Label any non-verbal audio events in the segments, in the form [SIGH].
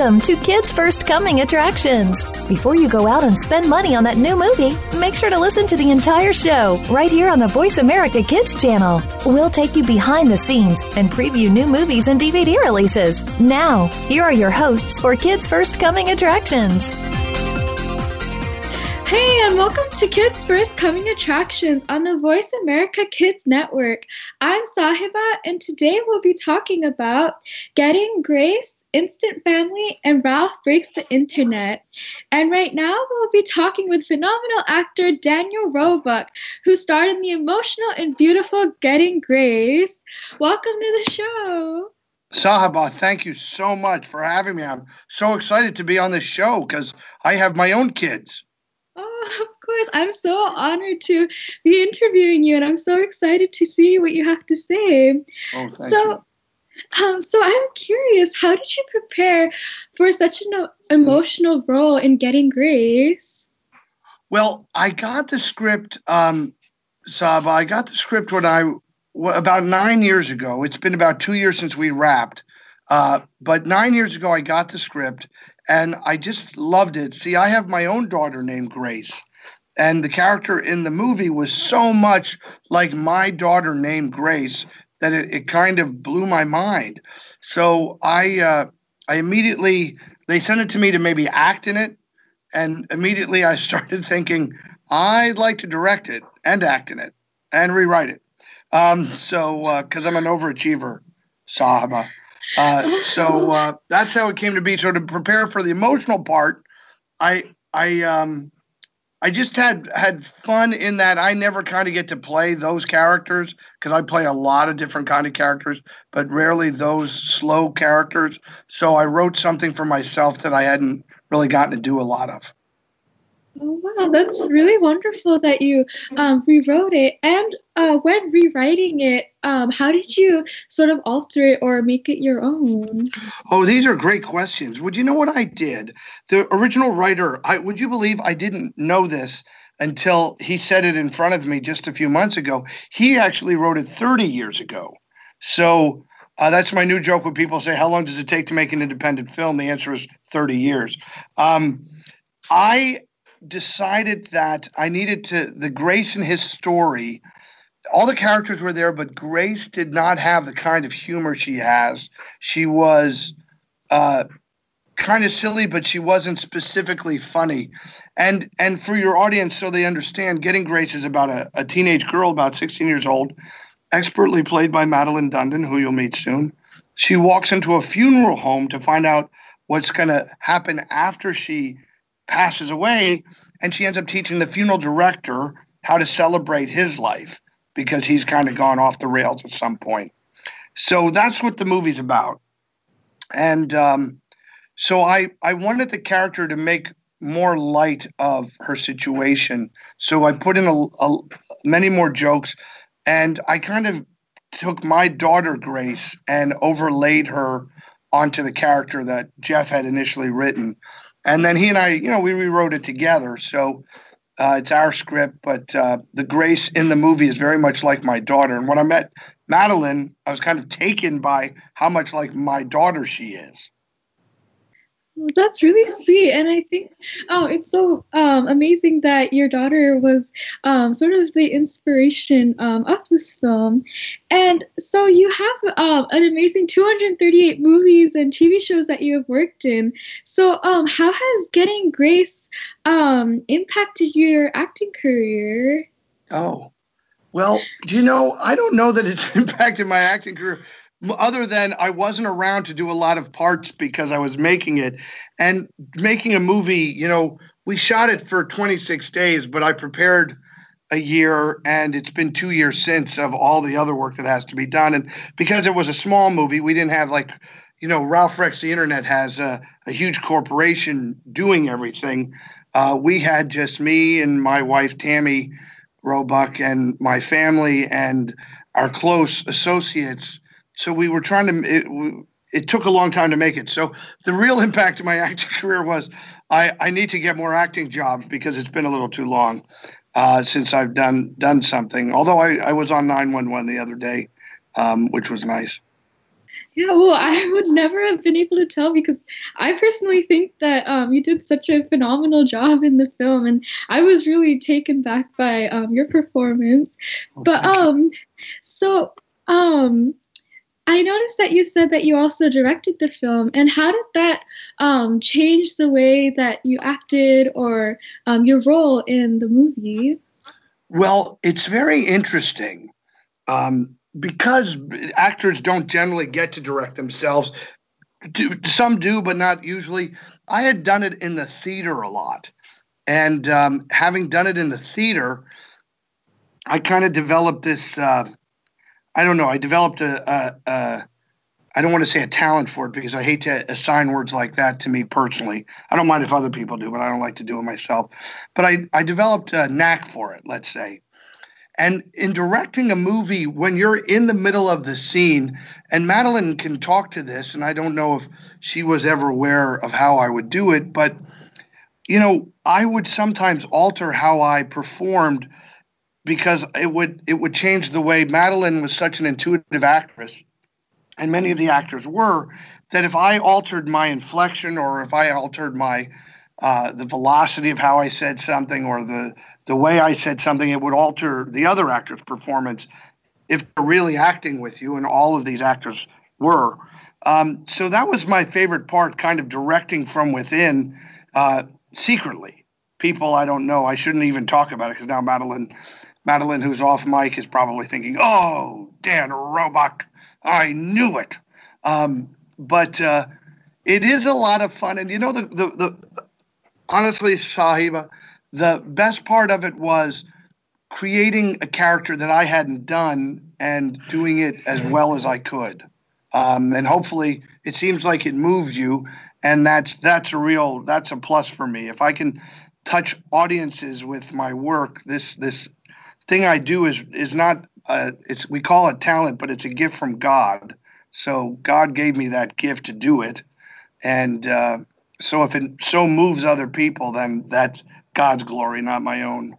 Welcome to Kids First Coming Attractions. Before you go out and spend money on that new movie, make sure to listen to the entire show right here on the Voice America Kids channel. We'll take you behind the scenes and preview new movies and DVD releases. Now, here are your hosts for Kids First Coming Attractions. Hey, and welcome to Kids First Coming Attractions on the Voice America Kids Network. I'm Sahiba, and today we'll be talking about getting grace Instant Family, and Ralph Breaks the Internet. And right now, we'll be talking with phenomenal actor Daniel Roebuck, who starred in the emotional and beautiful Getting Grace. Welcome to the show. Sahaba, thank you so much for having me. I'm so excited to be on this show because I have my own kids. Oh, of course. I'm so honored to be interviewing you, and I'm so excited to see what you have to say. Oh, thank so, you. Um, so I'm curious, how did you prepare for such an emotional role in Getting Grace? Well, I got the script, um, Saba. I got the script when I about nine years ago. It's been about two years since we wrapped, uh, but nine years ago I got the script and I just loved it. See, I have my own daughter named Grace, and the character in the movie was so much like my daughter named Grace that it, it kind of blew my mind. So I uh, I immediately they sent it to me to maybe act in it, and immediately I [LAUGHS] started thinking I'd like to direct it and act in it and rewrite it. Um, so because uh, I'm an overachiever, Sahaba. Uh, so uh, that's how it came to be. So to prepare for the emotional part, I I um, I just had had fun in that I never kind of get to play those characters because I play a lot of different kind of characters, but rarely those slow characters. So I wrote something for myself that I hadn't really gotten to do a lot of. Oh wow, that's really wonderful that you um, rewrote it. And uh, when rewriting it, um, how did you sort of alter it or make it your own? Oh, these are great questions. Would you know what I did? The original writer, I would you believe I didn't know this until he said it in front of me just a few months ago. He actually wrote it 30 years ago. So uh, that's my new joke when people say, How long does it take to make an independent film? The answer is 30 years. Um, I decided that I needed to the Grace in his story. All the characters were there, but Grace did not have the kind of humor she has. She was uh, kind of silly, but she wasn't specifically funny. And and for your audience, so they understand, Getting Grace is about a, a teenage girl, about 16 years old, expertly played by Madelyn Dundon, who you'll meet soon. She walks into a funeral home to find out what's going to happen after she passes away, and she ends up teaching the funeral director how to celebrate his life because he's kind of gone off the rails at some point. So that's what the movie's about. And um, so I, I wanted the character to make more light of her situation. So I put in a, a, many more jokes, and I kind of took my daughter Grace and overlaid her onto the character that Jeff had initially written and then he and I, you know, we rewrote it together. So uh, it's our script, but uh, the Grace in the movie is very much like my daughter. And when I met Madelyn, I was kind of taken by how much like my daughter she is. That's really sweet, and I think oh, it's so um, amazing that your daughter was um, sort of the inspiration um, of this film. And so you have um, an amazing 238 movies and TV shows that you have worked in. So um, how has Getting Grace um, impacted your acting career? Oh, well, do you know? I don't know that it's [LAUGHS] impacted my acting career other than I wasn't around to do a lot of parts because I was making it and making a movie, you know, we shot it for 26 days, but I prepared a year and it's been 2 years since of all the other work that has to be done and because it was a small movie, we didn't have like you know, Ralph Breaks the Internet has a, a huge corporation doing everything. Uh, we had just me and my wife Tammy Roebuck and my family and our close associates so we were trying to. It, it took a long time to make it. So the real [LAUGHS] impact of my acting career was I, I need to get more acting jobs because it's been a little too long uh, since I've done done something. Although I, I was on 911 the other day, um, which was nice. Yeah, well, I would never have been able to tell because I personally think that um, you did such a phenomenal job in the film, and I was really taken back by um, your performance. Oh, but um, so um, I noticed that you said that you also directed the film, and how did that um, change the way that you acted or um, your role in the movie? Well, it's very interesting um, because actors don't generally get to direct themselves. Some do, but not usually. I had done it in the theater a lot, and um, having done it in the theater, I kind of developed this. Uh, I don't know. I developed a, a, a I don't want to say a talent for it because I hate to assign words like that to me personally. I don't mind if other people do, but I don't like to do it myself. But I, I developed a knack for it, let's say. And in directing a movie, when you're in the middle of the scene, and Madelyn can talk to this, and I don't know if she was ever aware of how I would do it, but you know, I would sometimes alter how I performed because it would it would change the way Madelyn was such an intuitive actress, and many of the actors were that if I altered my inflection or if I altered my uh, the velocity of how I said something or the the way I said something, it would alter the other actor's performance if they're really acting with you, and all of these actors were. Um, so that was my favorite part, kind of directing from within, uh, secretly. People I don't know, I shouldn't even talk about it because now Madelyn Madelyn, who's off mic, is probably thinking, "Oh, Dan Roebuck, I knew it." Um, but uh, it is a lot of fun, and you know the the, the honestly, Sahiba, the best part of it was creating a character that I hadn't done and doing it as well as I could. Um, and hopefully, it seems like it moved you, and that's that's a real that's a plus for me. If I can touch audiences with my work, this this thing I do is is not uh, it's we call it talent, but it's a gift from God. So God gave me that gift to do it, and uh, so if it so moves other people, then that's God's glory, not my own.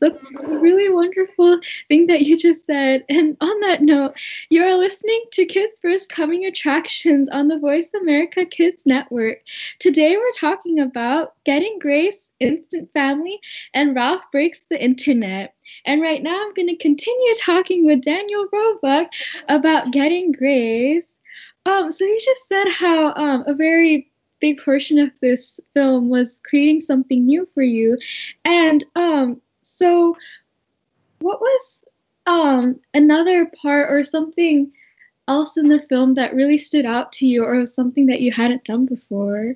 That's a really wonderful thing that you just said. And on that note, you are listening to Kids First Coming Attractions on the Voice America Kids Network. Today we're talking about Getting Grace, Instant Family, and Ralph Breaks the Internet. And right now I'm going to continue talking with Daniel Roebuck about Getting Grace. Um, so he just said how um, a very big portion of this film was creating something new for you. And um, so, what was um, another part or something else in the film that really stood out to you, or something that you hadn't done before?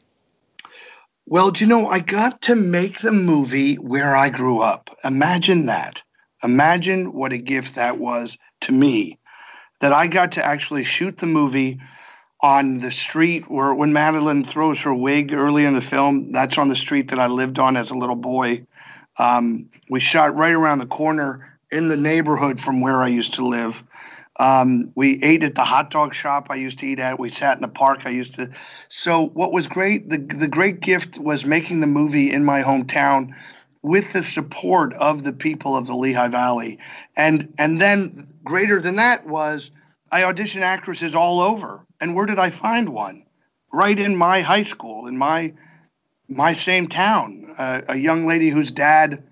Well, do you know, I got to make the movie where I grew up. Imagine that. Imagine what a gift that was to me that I got to actually shoot the movie on the street where when Madelyn throws her wig early in the film, that's on the street that I lived on as a little boy. Um, we shot right around the corner in the neighborhood from where I used to live. Um, we ate at the hot dog shop I used to eat at. We sat in the park I used to. So what was great, the the great gift was making the movie in my hometown with the support of the people of the Lehigh Valley. And and then greater than that was I auditioned actresses all over. And where did I find one? Right in my high school, in my my same town. Uh, a young lady whose dad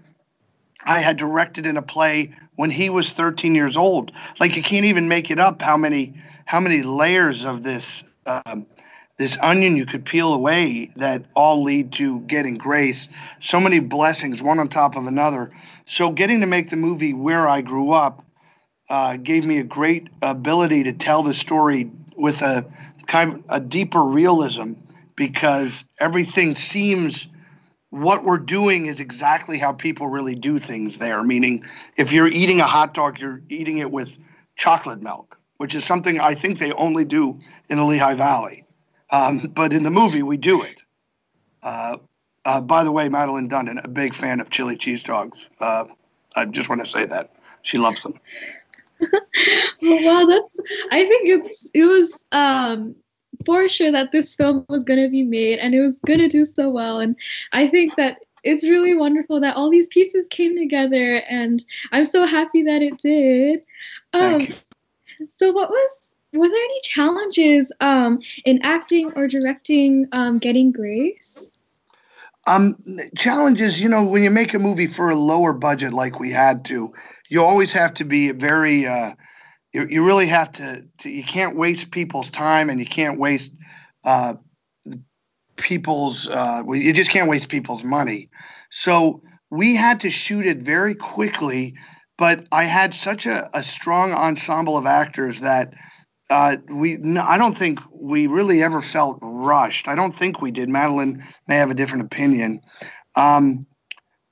I had directed in a play when he was 13 years old. Like you can't even make it up how many how many layers of this um, this onion you could peel away that all lead to getting grace. So many blessings, one on top of another. So getting to make the movie where I grew up uh, gave me a great ability to tell the story with a kind of a deeper realism because everything seems what we're doing is exactly how people really do things there. Meaning, if you're eating a hot dog, you're eating it with chocolate milk, which is something I think they only do in the Lehigh Valley. Um, but in the movie, we do it. Uh, uh, by the way, Madelyn Dundon, a big fan of chili cheese dogs. Uh, I just want to say that she loves them. [LAUGHS] well, that's. I think it's. It was um, for sure that this film was going to be made, and it was going to do so well. And I think that it's really wonderful that all these pieces came together, and I'm so happy that it did. Um, so, what was were there any challenges um, in acting or directing um, Getting Grace? Um, challenges, you know, when you make a movie for a lower budget like we had to, you always have to be very. Uh, you, you really have to, to, You can't waste people's time, and you can't waste uh, people's. Uh, you just can't waste people's money. So we had to shoot it very quickly, but I had such a, a strong ensemble of actors that uh, we no, I don't think we really ever felt rushed. I don't think we did. Madeline may have a different opinion. Um,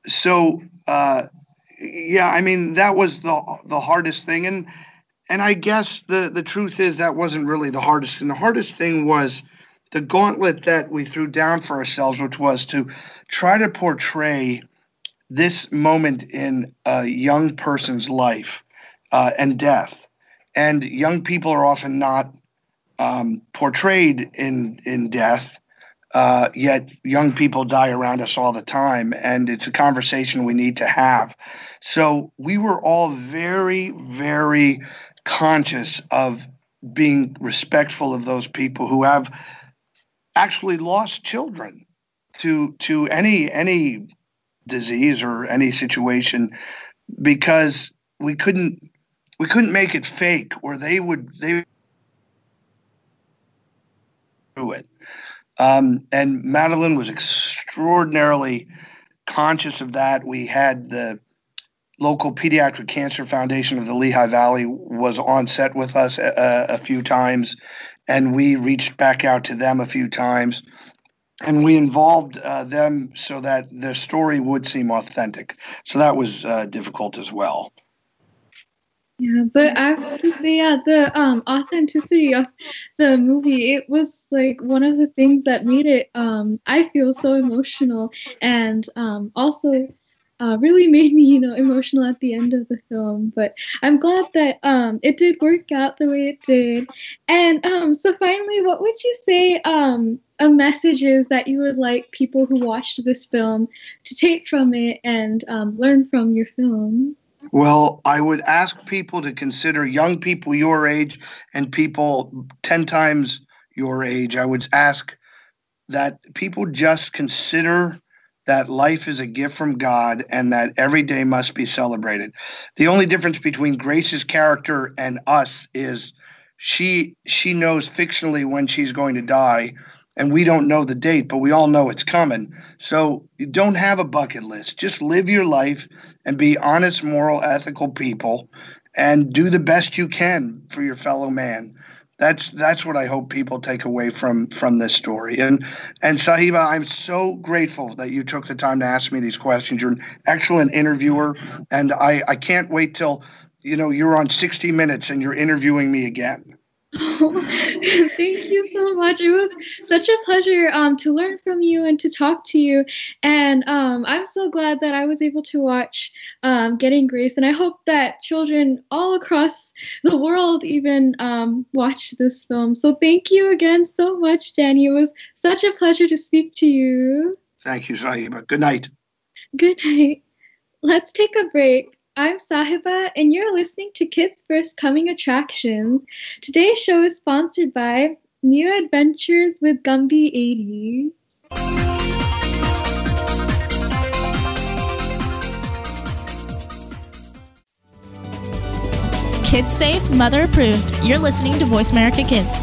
so uh, yeah, I mean that was the the hardest thing, and and I guess the the truth is that wasn't really the hardest thing. The hardest thing was the gauntlet that we threw down for ourselves, which was to try to portray this moment in a young person's life uh, and death and young people are often not um, portrayed in in death. Uh, yet young people die around us all the time, and it's a conversation we need to have. So we were all very, very conscious of being respectful of those people who have actually lost children to to any any disease or any situation because we couldn't we couldn't make it fake or they would they do it. Um, and madelyn was extraordinarily conscious of that. We had the local pediatric cancer foundation of the lehigh valley was on set with us a, a few times and we reached back out to them a few times. And we involved uh, them so that their story would seem authentic. So that was uh, difficult as well. Yeah, but I have to say, yeah, the um authenticity of the movie, it was like one of the things that made it um I feel so emotional. And um also uh, really made me, you know, emotional at the end of the film. But I'm glad that um, it did work out the way it did. And um, so, finally, what would you say um, a message is that you would like people who watched this film to take from it and um, learn from your film? Well, I would ask people to consider young people your age and people 10 times your age. I would ask that people just consider that life is a gift from God and that every day must be celebrated. The only difference between Grace's character and us is she she knows fictionally when she's going to die and we don't know the date, but we all know it's coming. So don't have a bucket list. Just live your life and be honest, moral, ethical people and do the best you can for your fellow man. That's that's what I hope people take away from from this story. And and Sahiba, I'm so grateful that you took the time to ask me these questions. You're an excellent interviewer, and I I can't wait till you know you're on 60 Minutes and you're interviewing me again. [LAUGHS] thank you so much. It was such a pleasure um, to learn from you and to talk to you. And um, I'm so glad that I was able to watch um, Getting Grace. And I hope that children all across the world even um, watch this film. So thank you again so much, Danny. It was such a pleasure to speak to you. Thank you, Sahiba. Good night. Good night. Let's take a break. I'm Sahiba, and you're listening to Kids First Coming Attractions. Today's show is sponsored by New Adventures with Gumby 80s. Kids safe, mother approved. You're listening to Voice America Kids.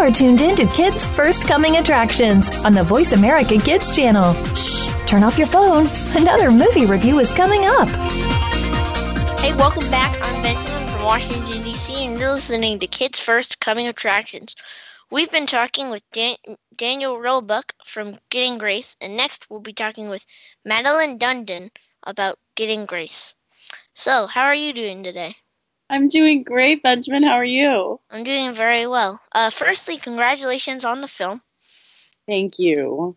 Are tuned in to Kids First Coming Attractions on the Voice America Kids channel. Shh, turn off your phone. Another movie review is coming up. Hey, welcome back. I'm Benjamin from Washington, D.C., and you're listening to Kids First Coming Attractions. We've been talking with Dan- Daniel Roebuck from Getting Grace, and next we'll be talking with Madelyn Dundon about Getting Grace. So, how are you doing today? I'm doing great, Benjamin. How are you? I'm doing very well. Uh, firstly, congratulations on the film. Thank you.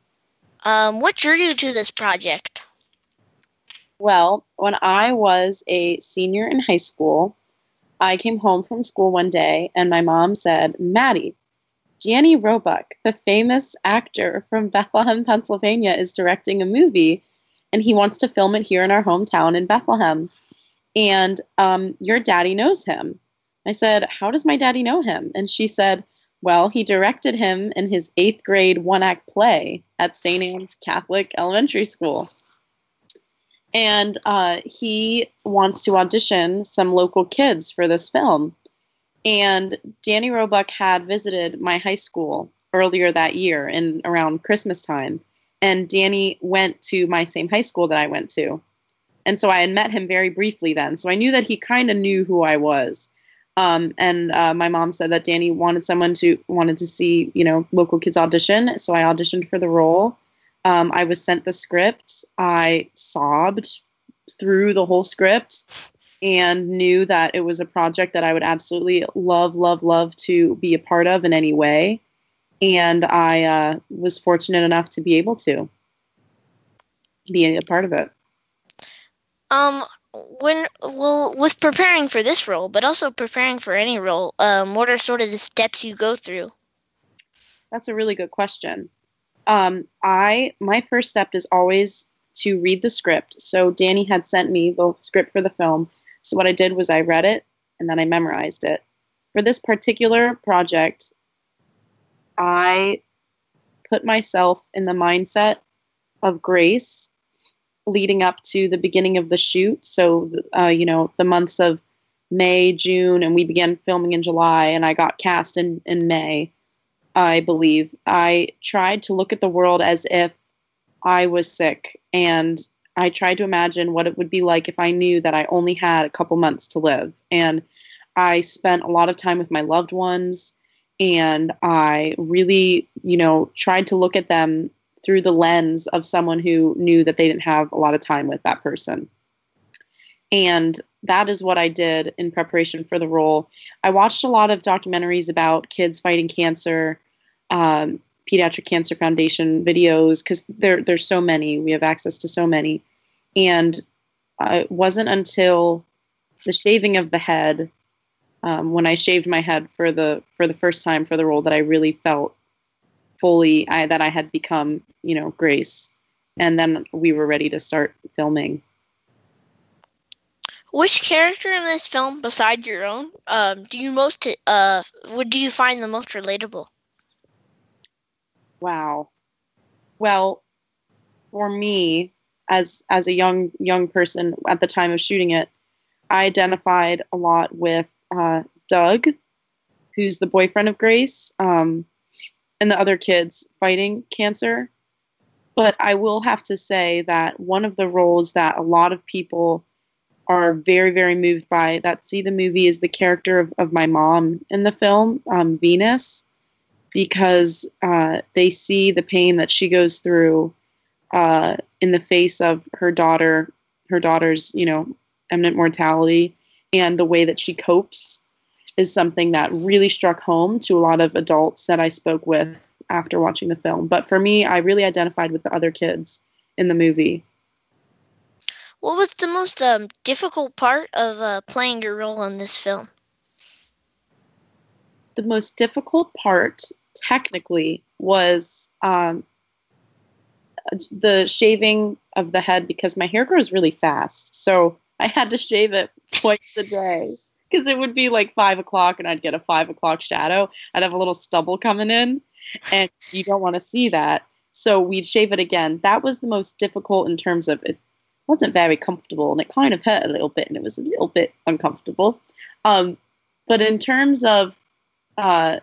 Um, what drew you to this project? Well, when I was a senior in high school, I came home from school one day and my mom said, Maddie, Danny Roebuck, the famous actor from [LAUGHS] Bethlehem, Pennsylvania, is directing a movie and he wants to film it here in our hometown in Bethlehem. And um, your daddy knows him. I said, How does my daddy know him? And she said, Well, he directed him in his eighth grade one act play at St. Anne's Catholic Elementary School. And uh, he wants to audition some local kids for this film. And Danny Roebuck had visited my high school earlier that year in around Christmas time. And Danny went to my same high school that I went to. And so I had met him very briefly then. So I knew that he kind of knew who I was. Um, and uh, my mom said that Danny wanted someone to wanted to see, you know, local kids audition. So I auditioned for the role. Um, I was sent the script. I sobbed through the whole script and knew that it was a project that I would absolutely love, love, love to be a part of in any way. And I uh, was fortunate enough to be able to be a part of it. Um, when well, with preparing for this role, but also preparing for any role, um, what are sort of the steps you go through? That's a really good question. Um, I my first step is always to read the script. So Danny had sent me the script for the film. So what I did was I read it and then I memorized it. For this particular project, I put myself in the mindset of Grace leading up to the beginning of the shoot. So, uh, you know, the months of May, June, and we began filming in July, and I got cast in, in May, I believe. I tried to look at the world as if I was sick, and I tried to imagine what it would be like if I knew that I only had a couple months to live. And I spent a lot of time with my loved ones, and I really, you know, tried to look at them through the lens of someone who knew that they didn't have a lot of time with that person. And that is what I did in preparation for the role. I watched a lot of documentaries about kids fighting cancer, um, Pediatric Cancer Foundation videos, because there, there's so many. We have access to so many. And uh, it wasn't until the shaving of the head, um, when I shaved my head for the for the first time for the role, that I really felt fully I, that I had become, you know, Grace. And then we were ready to start filming. Which character in this film, besides your own, um, do you most uh, would do you find the most relatable? Wow. Well, for me, as as a young young person at the time of shooting it, I identified a lot with uh, Doug, who's the boyfriend of Grace. Um, and the other kids fighting cancer. But I will have to say that one of the roles that a lot of people are very, very moved by that see the movie is the character of, of my mom in the film, um, Venus, because uh, they see the pain that she goes through uh, in the face of her daughter, her daughter's, you know, imminent mortality, and the way that she copes is something that really struck home to a lot of adults that I spoke with after watching the film. But for me, I really identified with the other kids in the movie. What was the most um, difficult part of uh, playing your role in this film? the most difficult part, technically, was um, the shaving of the head because my hair grows really fast. So I had to shave it twice a day because it would be like five o'clock and I'd get a five o'clock shadow. I'd have a little stubble coming in, and you don't want to see that. So we'd shave it again. That was the most difficult in terms of it wasn't very comfortable and it kind of hurt a little bit and it was a little bit uncomfortable. Um, but in terms of uh,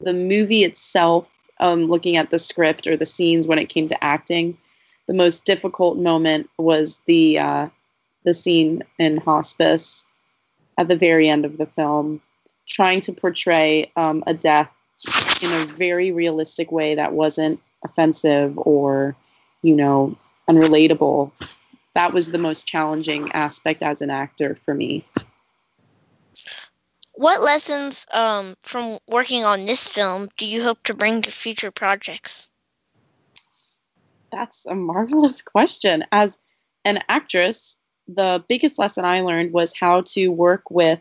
the movie itself, um, looking at the script or the scenes when it came to acting, the most difficult moment was the uh, the scene in hospice at the very end of the film, trying to portray um, a death in a very realistic way that wasn't offensive or, you know, unrelatable. That was the most challenging aspect as an actor for me. What lessons um, from working on this film do you hope to bring to future projects? That's a marvelous question. As an actress, the biggest lesson I learned was how to work with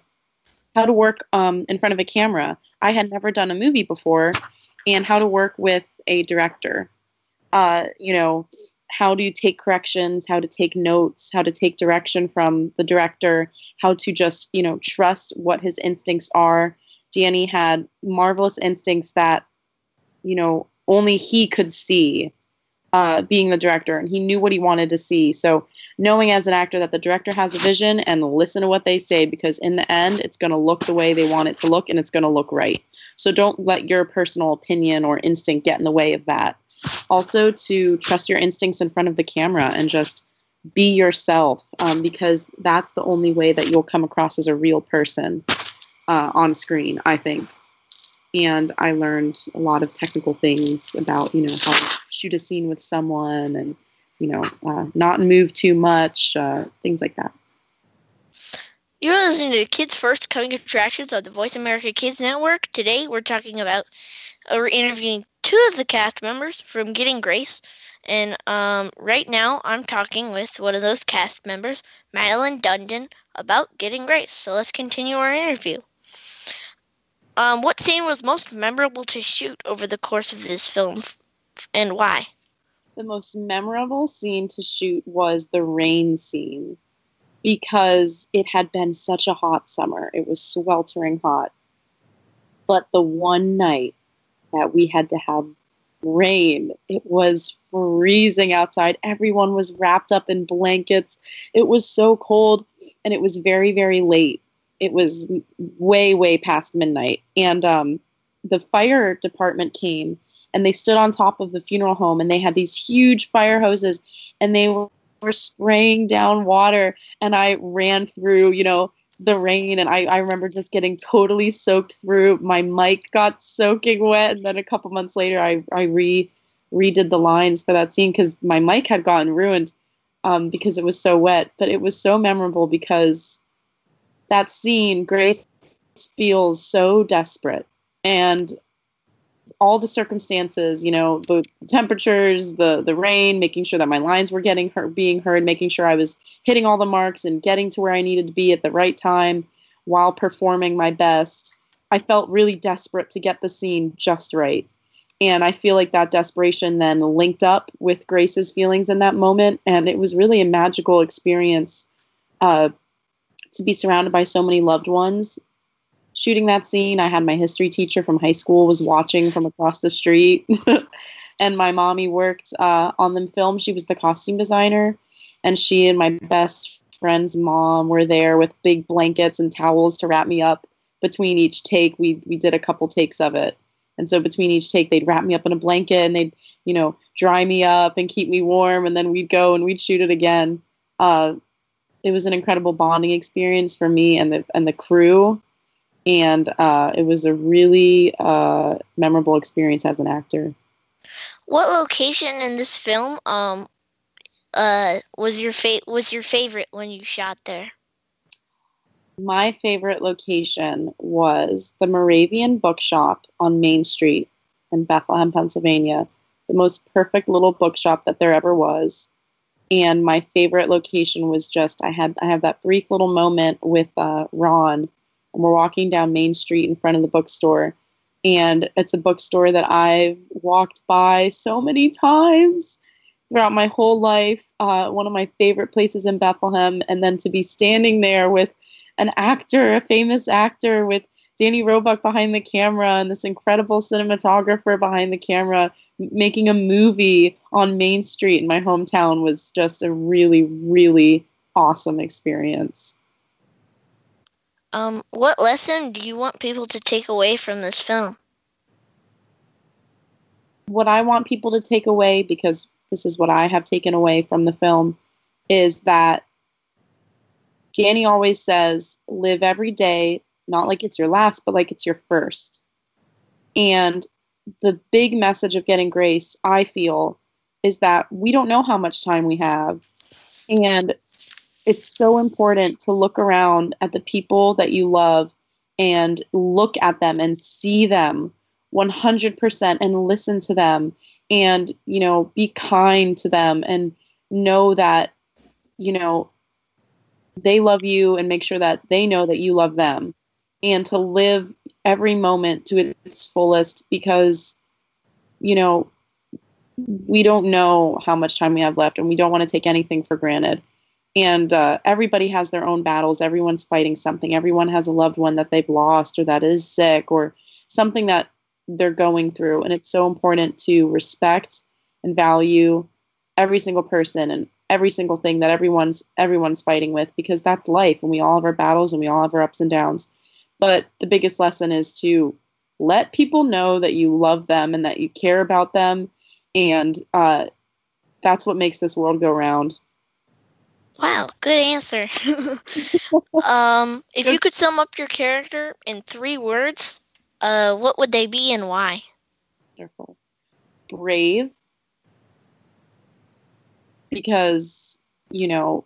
how to work um, in front of a camera. I had never done a movie before, and how to work with a director. Uh, you know, how do you take corrections, how to take notes, how to take direction from the director, how to just you know trust what his instincts are. Danny had marvelous instincts that you know only he could see uh, being the director, and he knew what he wanted to see. So, knowing as an actor that the director has a vision and listen to what they say, because in the end, it's going to look the way they want it to look, and it's going to look right. So, don't let your personal opinion or instinct get in the way of that. Also, to trust your instincts in front of the camera and just be yourself, um, because that's the only way that you'll come across as a real person uh, on screen. I think and I learned a lot of technical things about you know how to shoot a scene with someone and you know uh, not move too much, uh, things like that. You're listening to Kids First Coming Attractions on the Voice America Kids Network. Today we're talking about uh, we're interviewing two of the cast members from Getting Grace, and um, right now I'm talking with one of those cast members, Madelyn Dundon, about Getting Grace. So let's continue our interview. Um, what scene was most memorable to shoot over the course of this film, and why? The most memorable scene to shoot was the rain scene because it had been such a hot summer. It was sweltering hot. But the one night that we had to have rain, it was freezing outside. Everyone was wrapped up in blankets. It was so cold and it was very, very late it was way way past midnight. And um, the fire department came and they stood on top of the funeral home and they had these huge fire hoses and they were, spraying down water. And i ran through you know the rain and I, I remember just getting totally soaked through. My mic got soaking wet. And then a couple months later i, I re redid the lines for that scene because my mic had gotten ruined um, because it was so wet. But it was so memorable because that scene, Grace feels so desperate. And all the circumstances, you know, the temperatures, the the rain, making sure that my lines were getting her being heard, making sure I was hitting all the marks and getting to where I needed to be at the right time while performing my best. I felt really desperate to get the scene just right. And I feel like that desperation then linked up with Grace's feelings in that moment. And it was really a magical experience uh, to be surrounded by so many loved ones. Shooting that scene, I had my history teacher from high school was watching from across the street, [LAUGHS] and my mommy worked uh, on the film. She was the costume designer, and she and my best friend's mom were there with big blankets and towels to wrap me up. Between each take, we we did a couple takes of it, and so between each take, they'd wrap me up in a blanket and they'd you know dry me up and keep me warm, and then we'd go and we'd shoot it again. Uh, it was an incredible bonding experience for me and the and the crew, and uh, it was a really uh, memorable experience as an actor. What location in this film um, uh, was your fa- was your favorite when you shot there? My favorite location was the Moravian Bookshop on Main Street in Bethlehem, Pennsylvania. The most perfect little bookshop that there ever was and my favorite location was just I had I have that brief little moment with uh, Ron and we're walking down Main Street in front of the bookstore. And it's a bookstore that I've walked by so many times throughout my whole life. Uh, one of my favorite places in Bethlehem. And then to be standing there with an actor, a famous actor with Danny Roebuck behind the camera and this incredible cinematographer behind the camera making a movie on Main Street in my hometown was just a really, really awesome experience. Um, what lesson do you want people to take away from this film? What I want people to take away, because this is what I have taken away from the film, is that Danny always says, live every day, not like it's your last, but like it's your first. And the big message of getting grace, I feel, is that we don't know how much time we have. And it's so important to look around at the people that you love and look at them and see them 100% and listen to them and you know be kind to them and know that you know they love you and make sure that they know that you love them and to live every moment to its fullest because you know we don't know how much time we have left and we don't want to take anything for granted. And uh, everybody has their own battles. Everyone's fighting something. Everyone has a loved one that they've lost or that is sick or something that they're going through. And it's so important to respect and value every single person and every single thing that everyone's everyone's fighting with because that's life and we all have our battles and we all have our ups and downs but the biggest lesson is to let people know that you love them and that you care about them and uh, that's what makes this world go round Wow, good answer. [LAUGHS] um, if you could sum up your character in three words, uh, what would they be and why? Wonderful. Brave, because, you know,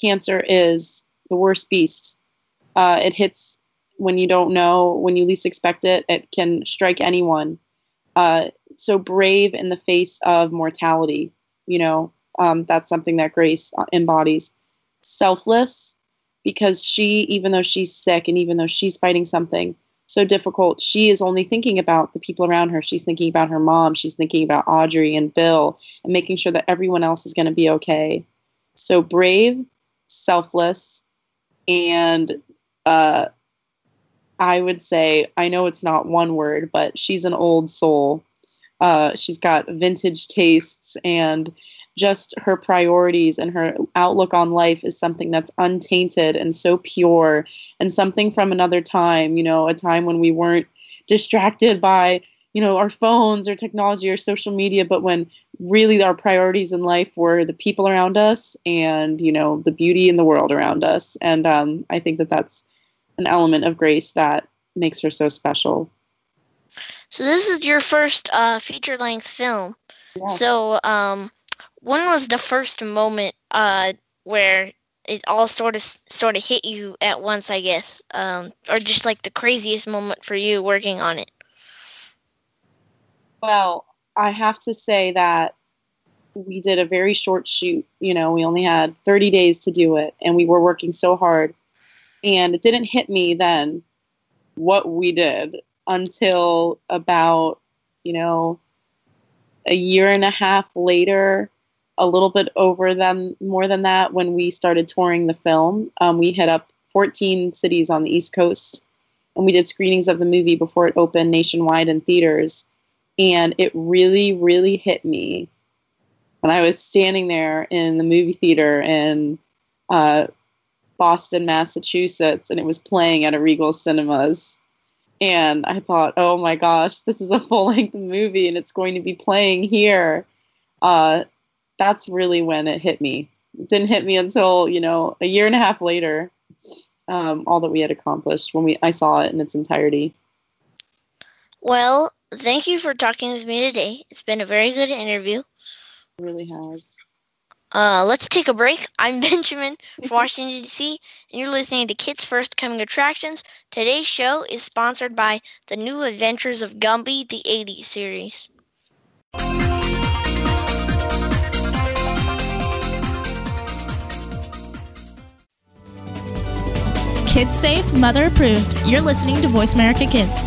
cancer is the worst beast. Uh, it hits when you don't know, when you least expect it. It can strike anyone. Uh, so brave in the face of mortality, you know, um, that's something that Grace embodies. Selfless, because she, even though she's sick and even though she's fighting something so difficult, she is only thinking about the people around her. She's thinking about her mom. She's thinking about Audrey and Bill and making sure that everyone else is going to be okay. So brave, selfless, and uh, I would say, I know it's not one word, but she's an old soul. Uh, she's got vintage tastes and just her priorities and her outlook on life is something that's untainted and so pure and something from another time, you know, a time when we weren't distracted by, you know, our phones or technology or social media, but when really our priorities in life were the people around us and, you know, the beauty in the world around us. And um, I think that that's an element of grace that makes her so special. So this is your first uh, feature length film. Yes. So um, when was the first moment uh, where it all sort of sort of hit you at once? I guess, um, or just like the craziest moment for you working on it. Well, I have to say that we did a very short shoot. You know, we only had 30 days to do it, and we were working so hard. And it didn't hit me then what we did until about, you know, a year and a half later a little bit over them, more than that, when we started touring the film. Um, we hit up 14 cities on the East Coast, and we did screenings of the movie before it opened nationwide in theaters. And it really, really hit me when I was standing there in the movie theater and uh, Boston, Massachusetts, and it was playing at a Regal Cinemas. And I thought, oh my gosh, this is a [LAUGHS] full length movie and it's going to be playing here. Uh, that's really when it hit me. It didn't hit me until you know a year and a half later. Um, all that we had accomplished when we I saw it in its entirety. Well, thank you for talking with me today. It's been a very good interview. It really has. Uh, let's take a break. [LAUGHS] I'm Benjamin from [LAUGHS] Washington, D.C., and you're listening to Kids First Coming Attractions. Today's show is sponsored by The New Adventures of Gumby, the 80s series. Kids safe, mother approved. You're listening to Voice America Kids.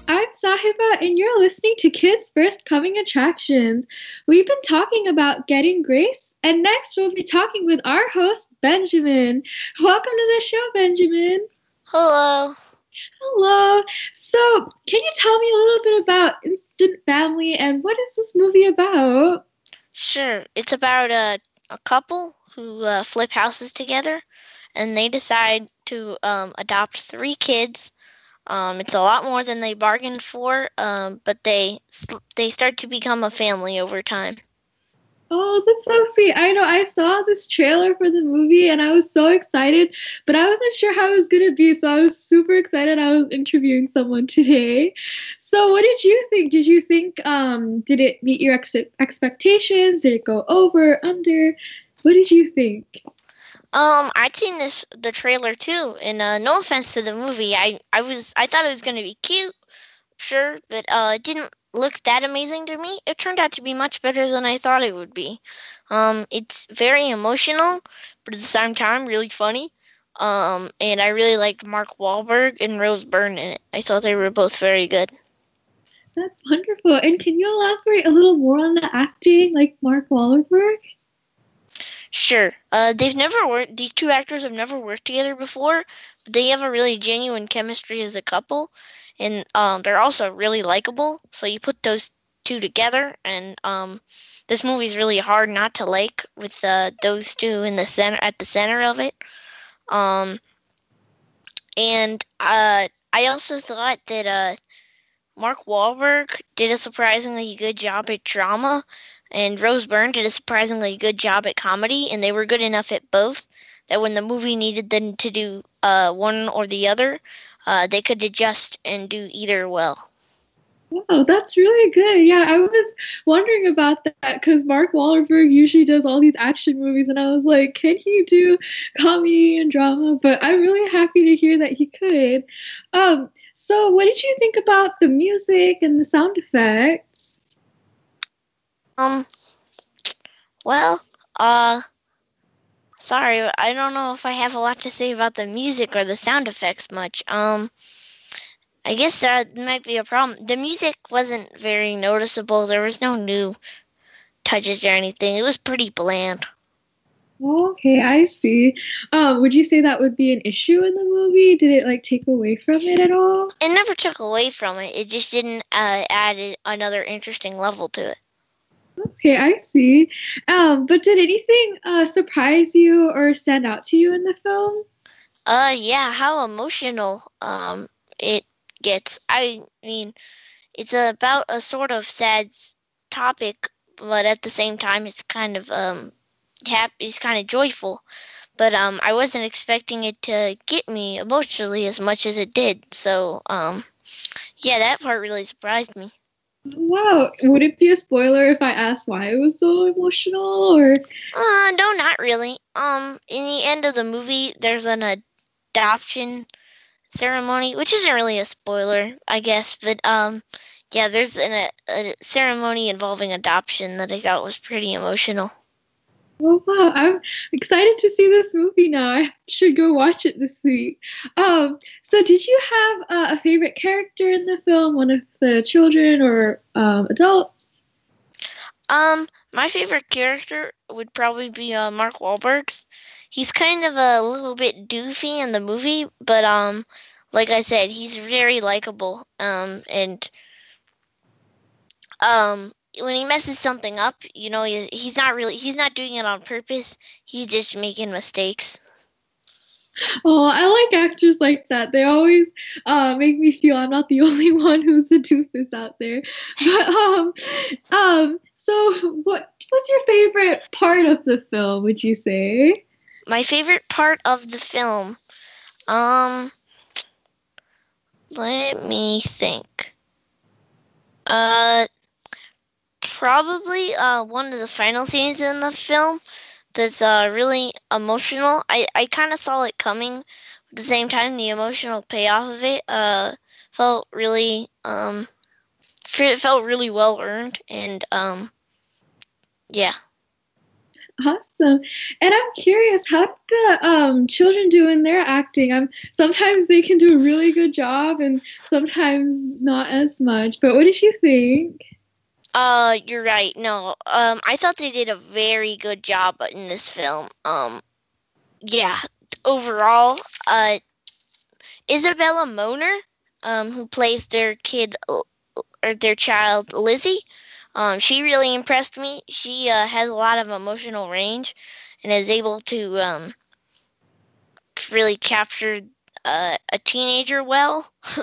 I'm and you're listening to Kids First Coming Attractions. We've been talking about getting grace, and next we'll be talking with our host, Benjamin. Welcome to the show, Benjamin. Hello. Hello. So, can you tell me a little bit about Instant Family and what is this movie about? Sure. It's about a, a couple who uh, flip houses together and they decide to um, adopt three kids. Um, it's a lot more than they bargained for, um, but they they start to become a family over time. Oh, that's so sweet. I know I saw this trailer for the movie and I was so excited, but I wasn't sure how it was going to be, so I was super excited I was interviewing someone today. So, what did you think? Did you think um did it meet your ex- expectations? Did it go over, under? What did you think? Um, I'd seen this the trailer too, and uh, no offense to the movie, I I was I thought it was gonna be cute, sure, but uh, it didn't look that amazing to me. It turned out to be much better than I thought it would be. Um, it's very emotional, but at the same time, really funny. Um, and I really liked Mark Wahlberg and Rose Byrne in it. I thought they were both very good. That's wonderful. And can you elaborate a little more on the acting, like Mark Wahlberg? Sure. Uh, they've never worked. These two actors have never worked together before, but they have a really genuine chemistry as a couple, and um, they're also really likable. So you put those two together, and um, this movie's really hard not to like with uh, those two in the center at the center of it. Um, and uh, I also thought that uh, Mark Wahlberg did a surprisingly good job at drama and Rose Byrne did a surprisingly good job at comedy, and they were good enough at both that when the movie needed them to do uh, one or the other, uh, they could adjust and do either well. Wow, that's really good. Yeah, I was wondering about that because Mark Wahlberg usually does all these action movies, and I was like, can he do comedy and drama? But I'm really happy to hear that he could. Um, so, what did you think about the music and the sound effects? Um, well, uh, sorry, I don't know if I have a lot to say about the music or the sound effects much. Um, I guess that might be a problem. The music wasn't very noticeable. There was no new touches or anything. It was pretty bland. Okay, I see. Um, would you say that would be an issue in the movie? Did it like take away from it at all? It never took away from it. It just didn't uh, add another interesting level to it. Okay, I see. Um, but did anything uh, surprise you or stand out to you in the film? Uh, yeah, how emotional um it gets. I mean, it's about a sort of sad topic, but at the same time, it's kind of um happy. It's kind of joyful. But um, I wasn't expecting it to get me emotionally as much as it did. So um, yeah, that part really surprised me. Wow, would it be a spoiler if I asked why it was so emotional or Uh, no, not really. Um, in the end of the movie, there's an adoption ceremony, which isn't really a spoiler, I guess, but um, yeah, there's an, a, a ceremony involving adoption that I thought was pretty emotional. Oh wow, I'm excited to see this movie now. I should go watch it this week. Um, so did you have uh, a favorite character in the film? One of the children or um, adults? Um, my favorite character would probably be uh, Mark Wahlberg's. He's kind of a little bit doofy in the movie, but um, like I said, he's very likable. Um, and um, when he messes something up, you know, he, he's not really he's not doing it on purpose. He's just making mistakes. Oh, I like actors like that. They always uh, make me feel I'm not the [LAUGHS] only one who's a doofus out there. [LAUGHS] But um, um, so what what's your favorite part of the film? Would you say? My favorite part of the film, um, let me think. Uh, probably uh, one of the final scenes in the film that's uh, really emotional. I, I kind of saw it coming. At the same time, the emotional payoff of it uh, felt really um, felt really well earned, and um, yeah. Awesome. And I'm curious, how the um, children do in their acting? I'm sometimes they can do a really good job, and sometimes not as much. But what did you think? Uh, you're right. No, um, I thought they did a very good job in this film. Um, yeah, overall, uh, Isabella Moner, um, who plays their kid or their child Lizzie, um, she really impressed me. She uh, has a lot of emotional range and is able to um, really capture uh, a teenager well. [LAUGHS]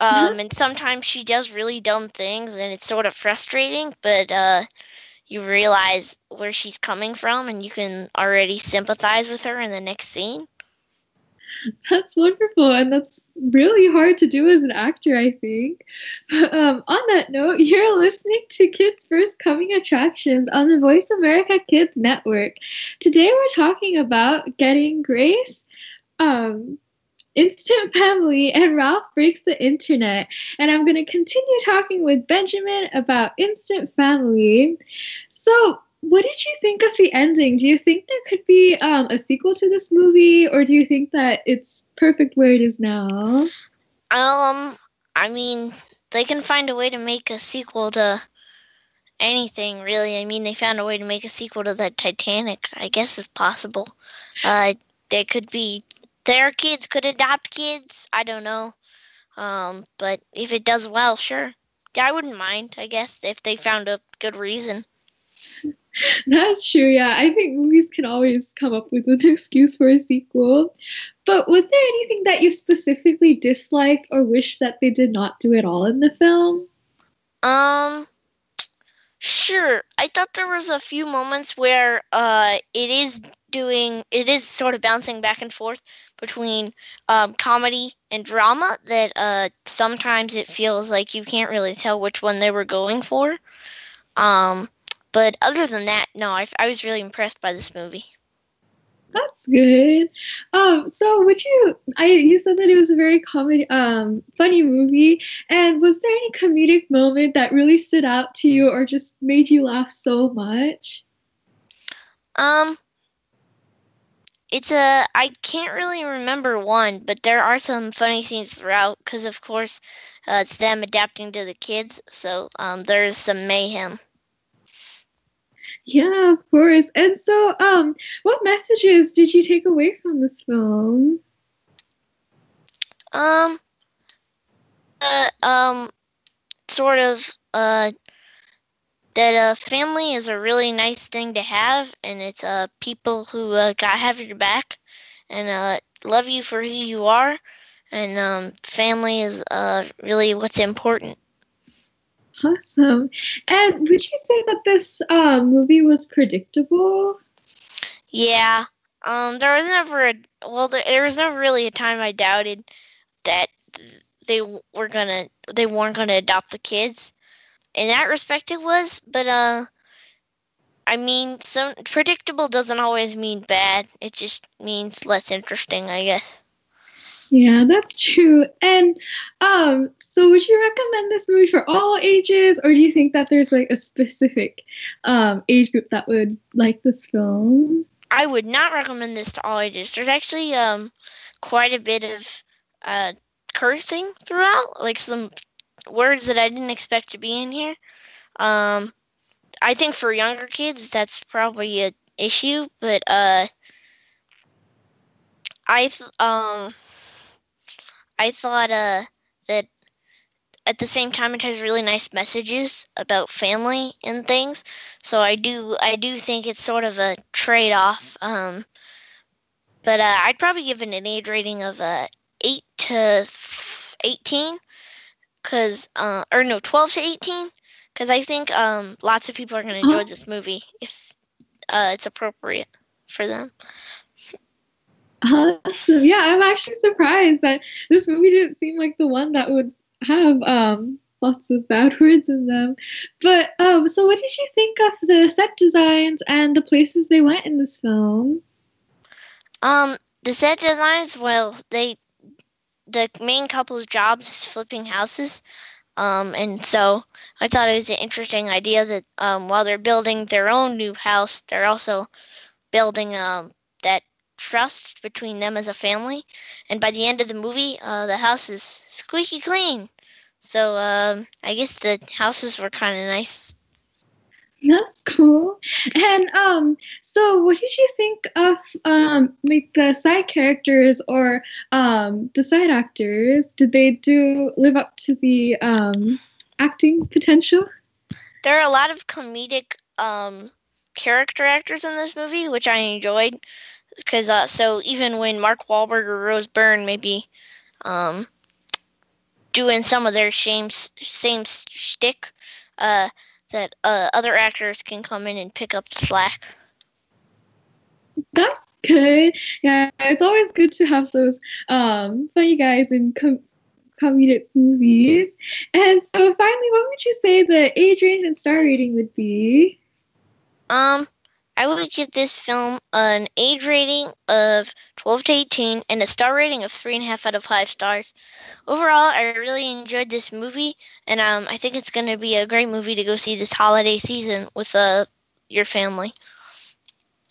Um, and sometimes she does really dumb things, and it's sort of frustrating. But uh, you realize where she's coming from, and you can already sympathize with her in the next scene. That's wonderful, and that's really hard to do as an actor, I think. [LAUGHS] Um, on that note, [LAUGHS] you're listening to Kids First Coming Attractions on the Voice America Kids Network. Today, we're talking about getting grace. Um, Instant Family and Ralph Breaks the Internet. And I'm going to continue talking with Benjamin about Instant Family. So, what did you think of the ending? Do you think there could be um, a sequel to this movie, or do you think that it's perfect where it is now? Um, I mean, they can find a way to make a sequel to anything, really. I mean, they found a way to make a sequel to the Titanic. I guess it's possible. Uh, there could be their kids could adopt kids. I don't know. Um, but if it does well, sure. Yeah, I wouldn't mind, I guess, if they found a good reason. [LAUGHS] That's true, yeah. I think movies can always come up with an [LAUGHS] excuse for a sequel. But was there anything that you specifically disliked or wish that they did not do at all in the film? Um, sure. I thought there was a few moments where uh, it is doing, it is sort of bouncing back and forth between um, comedy and drama that uh, sometimes it feels like you can't really tell which one they were going for. Um, but other than that, no, I, I was really impressed by this movie. That's good. Um, so would you? I you said that it was a very comedy, um, funny movie. And was there any comedic moment that really stood out to you, or just made you laugh so much? Um, it's a I can't really remember one, but there are some funny scenes throughout because of course uh, it's them adapting to the kids, so um, there's some mayhem. Yeah, of course. And so, um, what messages did you take away from this film? Um, uh, um, sort of, uh, that a family is a really nice thing to have, and it's uh people who uh, got have your back and uh love you for who you are, and um, family is uh really what's important. Awesome. And would you say that this uh, movie was predictable? Yeah. Um, there was never a well, there, there was never really a time I doubted that they were gonna they weren't gonna adopt the kids. In that respect, it was, but uh, I mean, some predictable doesn't always mean bad. It just means less interesting, I guess. Yeah, that's true. And um, so would you recommend this movie for all ages, or do you think that there's like a specific um, age group that would like this film? I would not recommend this to all ages. There's actually um, quite a bit of uh, cursing throughout, like some words that I didn't expect to be in here. Um, I think for younger kids that's probably an issue, but uh, I th- um I thought uh that at the same time it has really nice messages about family and things. So I do I do think it's sort of a trade off. Um, but uh, I'd probably give it an age rating of uh, eight to eighteen, cause uh, or no twelve to eighteen, cause I think um lots of people are gonna enjoy this movie if uh, it's appropriate for them. Awesome. Yeah, I'm actually surprised that this movie didn't seem like the one that would have um lots of bad words in them. But um so what did you think of the set designs and the places they went in this film? Um the set designs, well, they the main couple's jobs is flipping houses. Um, and so I thought it was an interesting idea that um, while they're building their own new house, they're also building um, that trust between them as a family. And by the end of the movie, uh, the house is squeaky clean. So um, I guess the houses were kind of nice. That's cool. And um, so what did you think of um, like the side characters or um, the side actors? Did they do live up to the um, acting potential? There are a lot of comedic um, character actors in this movie, which I enjoyed because uh, so even when Mark Wahlberg or Rose Byrne may be um, doing some of their same same shtick, uh, that uh, other actors can come in and pick up the slack. That's good. Yeah, it's always good to have those um, funny guys in com- comedic movies. And so, finally, what would you say the age range and star rating would be? Um, I would give this film an age rating of 12 to 18 and a star rating of 3.5 out of 5 stars. Overall, I really enjoyed this movie, and um, I think it's going to be a great movie to go see this holiday season with uh, your family.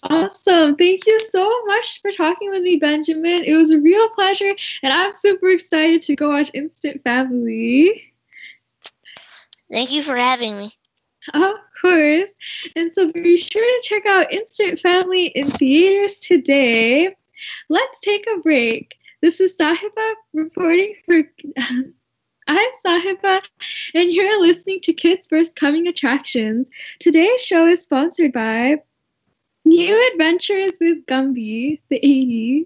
Awesome. Thank you so much for talking with me, Benjamin. It was a real pleasure, and I'm super excited to go watch Instant Family. Thank you for having me. Of course. And so be sure to check out Instant Family in theaters today. Let's take a break. This is Sahiba reporting for. [LAUGHS] I'm Sahiba, and you're listening to Kids First Coming Attractions. Today's show is sponsored by New Adventures with Gumby, the 80s.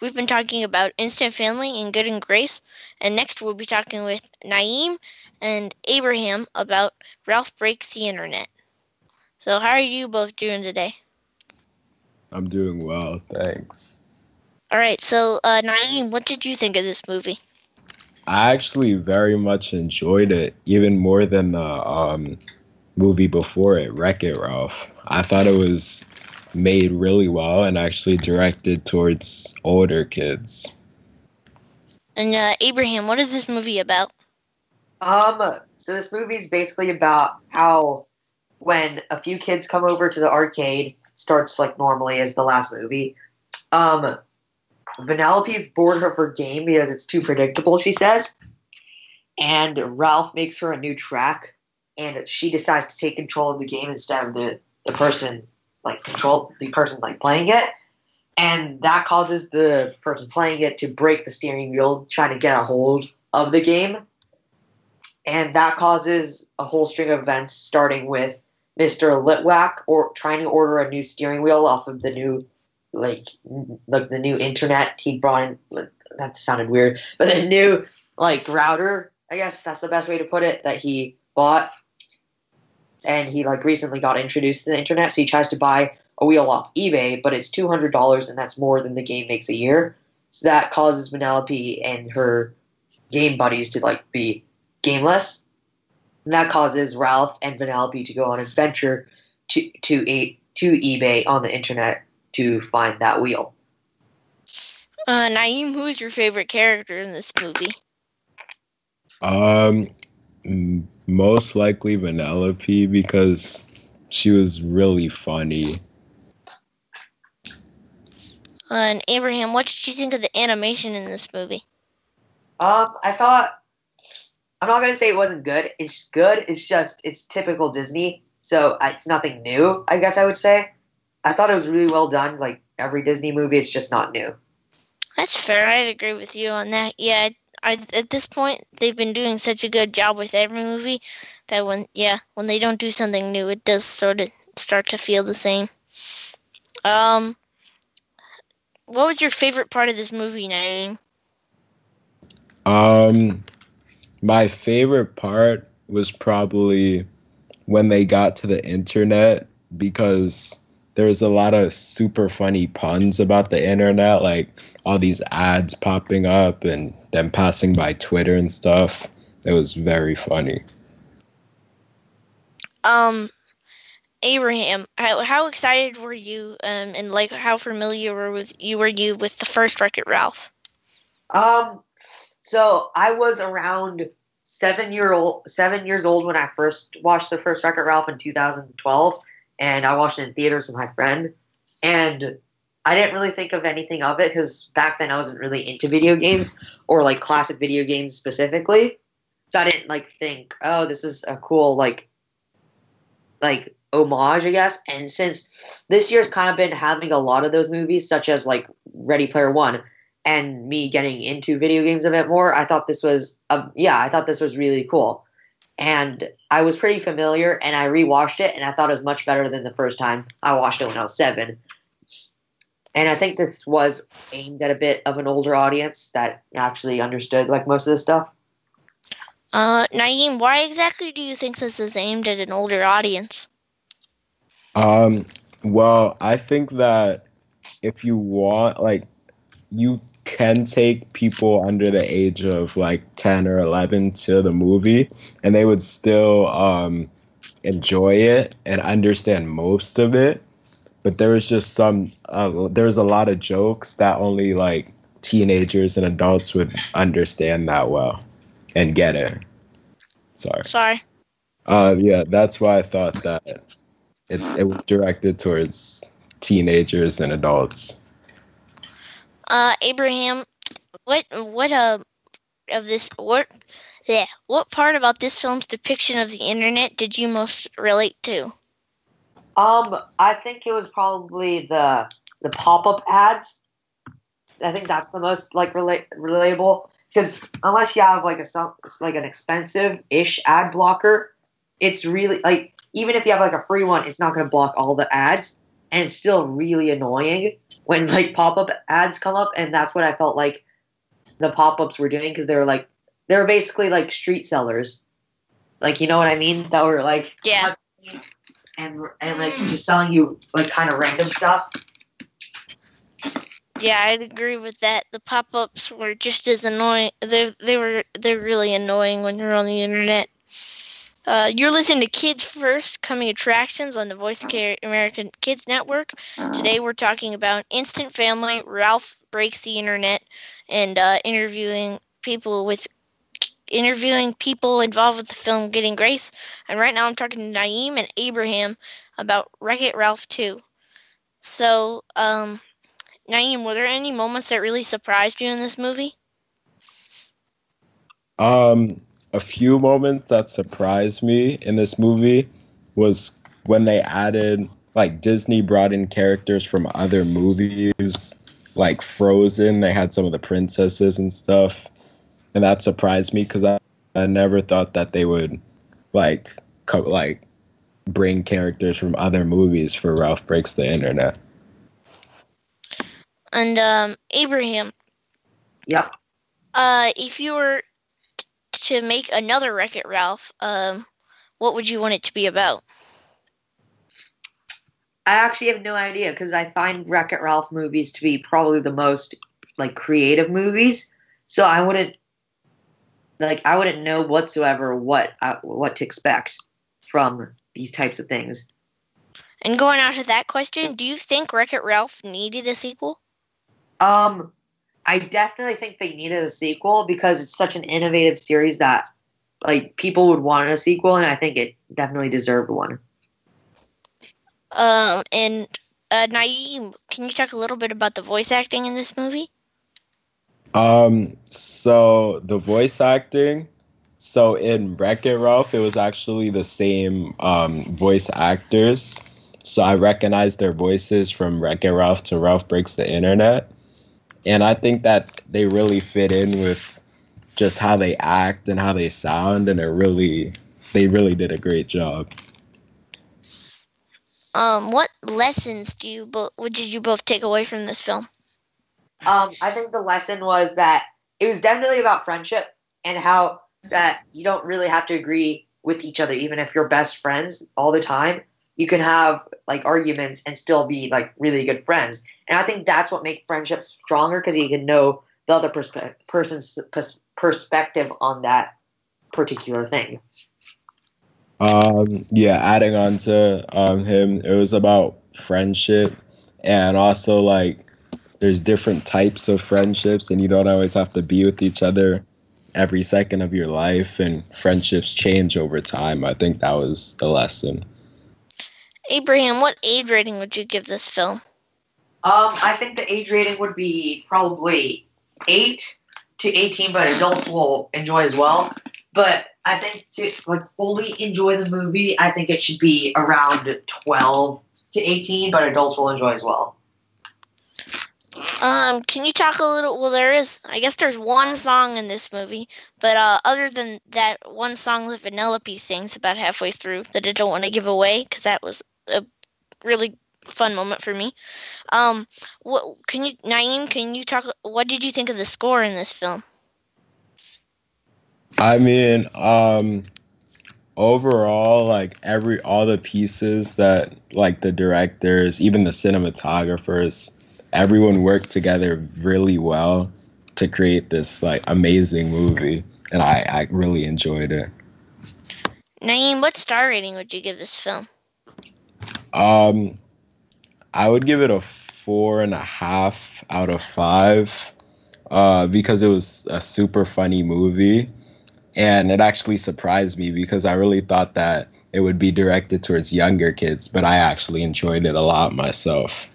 We've been talking about Instant Family and Getting Grace, and next we'll be talking with Naeem and Abraham about Ralph Breaks the Internet. So, how are you both doing today? I'm doing well, thanks. All right, so uh, Naeem, what did you think of this movie? I actually very much enjoyed it, even more than the um, movie before it, Wreck It Ralph. I thought it was made really well and actually directed towards older kids. And uh, Abraham, what is this movie about? Um, so this movie is basically about how when a few kids come over to the arcade, starts like normally as the last movie. Um, Vanellope's bored of her game because it's too predictable, she says. And Ralph makes her a new track, and she decides to take control of the game instead of the, the person like control the person like playing it, and that causes the person playing it to break the steering wheel, trying to get a hold of the game, and that causes a whole string of events, starting with Mister Litwak or trying to order a new steering wheel off of the new like like the new internet he brought in. That sounded weird, but the new like router. I guess that's the best way to put it. That he bought and he like recently got introduced to the internet, so he tries to buy a wheel off eBay, but it's two hundred dollars, and that's more than the game makes a year. So that causes Vanellope and her game buddies to like be gameless, and that causes Ralph and Vanellope to go on an adventure to to a to eBay on the internet to find that wheel. Uh, Naeem, who's your favorite character in this movie? Um, most likely Vanellope because she was really funny. Uh, and Abraham, what did you think of the animation in this movie? Um, I thought I'm not gonna say it wasn't good. It's good. It's just it's typical Disney, so it's nothing new. I guess I would say. I thought it was really well done. Like every Disney movie, it's just not new. That's fair. I'd agree with you on that. Yeah, I, at this point they've been doing such a good job with every movie that when yeah when they don't do something new it does sort of start to feel the same um what was your favorite part of this movie Naeem? um my favorite part was probably when they got to the internet because there's a lot of super funny puns about the internet like all these ads popping up and them passing by Twitter and stuff. It was very funny. Um, Abraham, how, how excited were you, um, and like how familiar were with you were you with the first Wreck It Ralph? Um, so I was around seven year old, seven years old when I first watched the first Wreck It Ralph in 2012, and I watched it in theaters with my friend, and I didn't really think of anything of it because back then I wasn't really into video games or like classic video games specifically. So I didn't like think, oh, this is a cool like like homage, I guess. And since this year's kind of been having a lot of those movies, such as like Ready Player One, and me getting into video games a bit more, I thought this was, a, yeah, I thought this was really cool. And I was pretty familiar, and I rewatched it, and I thought it was much better than the first time I watched it when I was seven. And I think this was aimed at a bit of an older audience that actually understood like most of this stuff. Uh, Naeem, why exactly do you think this is aimed at an older audience? Um, well, I think that if you want, like, you can take people under the age of like 10 or 11 to the movie and they would still um, enjoy it and understand most of it but there was just some uh, there was a lot of jokes that only like teenagers and adults would understand that well and get it. Sorry. Sorry. Uh, yeah, that's why I thought that it it was directed towards teenagers and adults. Uh, Abraham, what what uh of this what yeah what part about this film's depiction of the internet did you most relate to? Um, I think it was probably the the pop up ads I think that's the most like rela- relatable because unless you have like a some like an expensive ish ad blocker, it's really like even if you have like a free one, it's not going to block all the ads, and it's still really annoying when like pop up ads come up, and that's what I felt like the pop ups were doing because they were like they were basically like street sellers, like you know what I mean? That were like Yeah. And and like just selling you like kind of random stuff. Yeah, I'd agree with that. The pop-ups were just as annoying. They they were they're really annoying when you're on the internet. Uh, you're listening to Kids First Coming Attractions on the Voice Care American Kids Network. Today we're talking about Instant Family, Ralph Breaks the Internet, and uh, interviewing people with interviewing people involved with the film Getting Grace. And right now I'm talking to Naeem and Abraham about Wreck-It Ralph 2. So, um, Naeem, were there any moments that really surprised you in this movie? Um, a few moments that surprised me in this movie was when they added like Disney brought in characters from other movies, like Frozen. They had some of the princesses and stuff, and that surprised me because I, I never thought that they would like co- like bring characters from other movies for Ralph Breaks the Internet. And um, Abraham, Yeah. uh, if you were t- to make another Wreck-It Ralph, um, what would you want it to be about? I actually have no idea because I find Wreck It Ralph movies to be probably the most like creative movies. So I wouldn't like I wouldn't know whatsoever what uh, what to expect from these types of things. And going out to that question, do you think Wreck-It Ralph needed a sequel? Um, I definitely think they needed a sequel because it's such an innovative series that like people would want a sequel, and I think it definitely deserved one. Um, and uh, Naeem, can you talk a little bit about the voice acting in this movie? Um, so the voice acting, so in Wreck It Ralph, it was actually the same um, voice actors. So I recognized their voices from Wreck It Ralph to Ralph Breaks the Internet. And I think that they really fit in with just how they act and how they sound. And it really, they really did a great job. Um, what lessons do you bo- did you both take away from this film? Um, I think the lesson was that it was definitely about friendship and how that you don't really have to agree with each other, even if you're best friends all the time. You can have like arguments and still be like really good friends. And I think that's what makes friendships stronger because you can know the other perspe- person's pers- perspective on that particular thing. Um, yeah, adding on to um, him, it was about friendship and also like there's different types of friendships and you don't always have to be with each other every second of your life and friendships change over time. I think that was the lesson. Abraham, what age rating would you give this film? Um, I think the age rating would be probably eight to eighteen, but adults will enjoy as well. But I think to like fully enjoy the movie, I think it should be around twelve to eighteen, but adults will enjoy as well. Um, can you talk a little? Well, there is. I guess there's one song in this movie, but uh, other than that one song that Vanellope sings about halfway through that I don't want to give away because that was a really fun moment for me. Um, what can you, Naeem? Can you talk? What did you think of the score in this film? I mean, um, overall, like every all the pieces that like the directors, even the cinematographers, everyone worked together really well to create this like amazing movie, and I I really enjoyed it. Naeem, what star rating would you give this film? Um, I would give it a four and a half out of five, uh, because it was a super funny movie, and it actually surprised me because I really thought that it would be directed towards younger kids, but I actually enjoyed it a lot myself.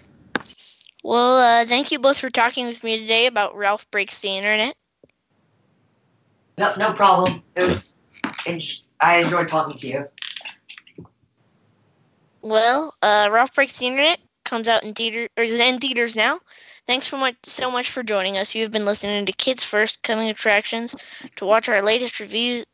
Well, uh, thank you both for talking with me today about Ralph Breaks the Internet. No, no problem. It was. I enjoyed talking to you. Well, uh, Ralph Breaks the Internet comes out in theater or is in theaters now. Thanks so much so much for joining us. You've been listening to Kids First Coming Attractions. To watch our latest reviews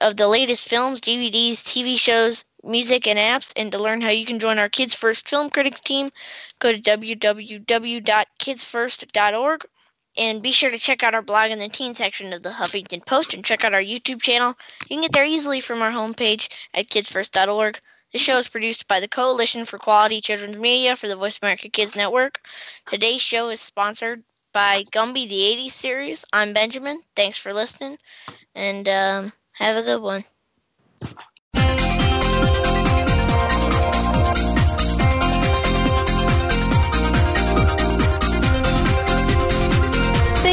of the latest films, DVDs, TV shows, music, and apps, and to learn how you can join our Kids First Film Critics team, go to www.kidsfirst.org. And be sure to check out our blog in the teen section of the Huffington Post and check out our YouTube channel. You can get there easily from our homepage at kidsfirst.org. The show is produced by the Coalition for Quality Children's Media for the Voice America Kids Network. Today's show is sponsored by Gumby the 80s series. I'm Benjamin. Thanks for listening, and um, have a good one.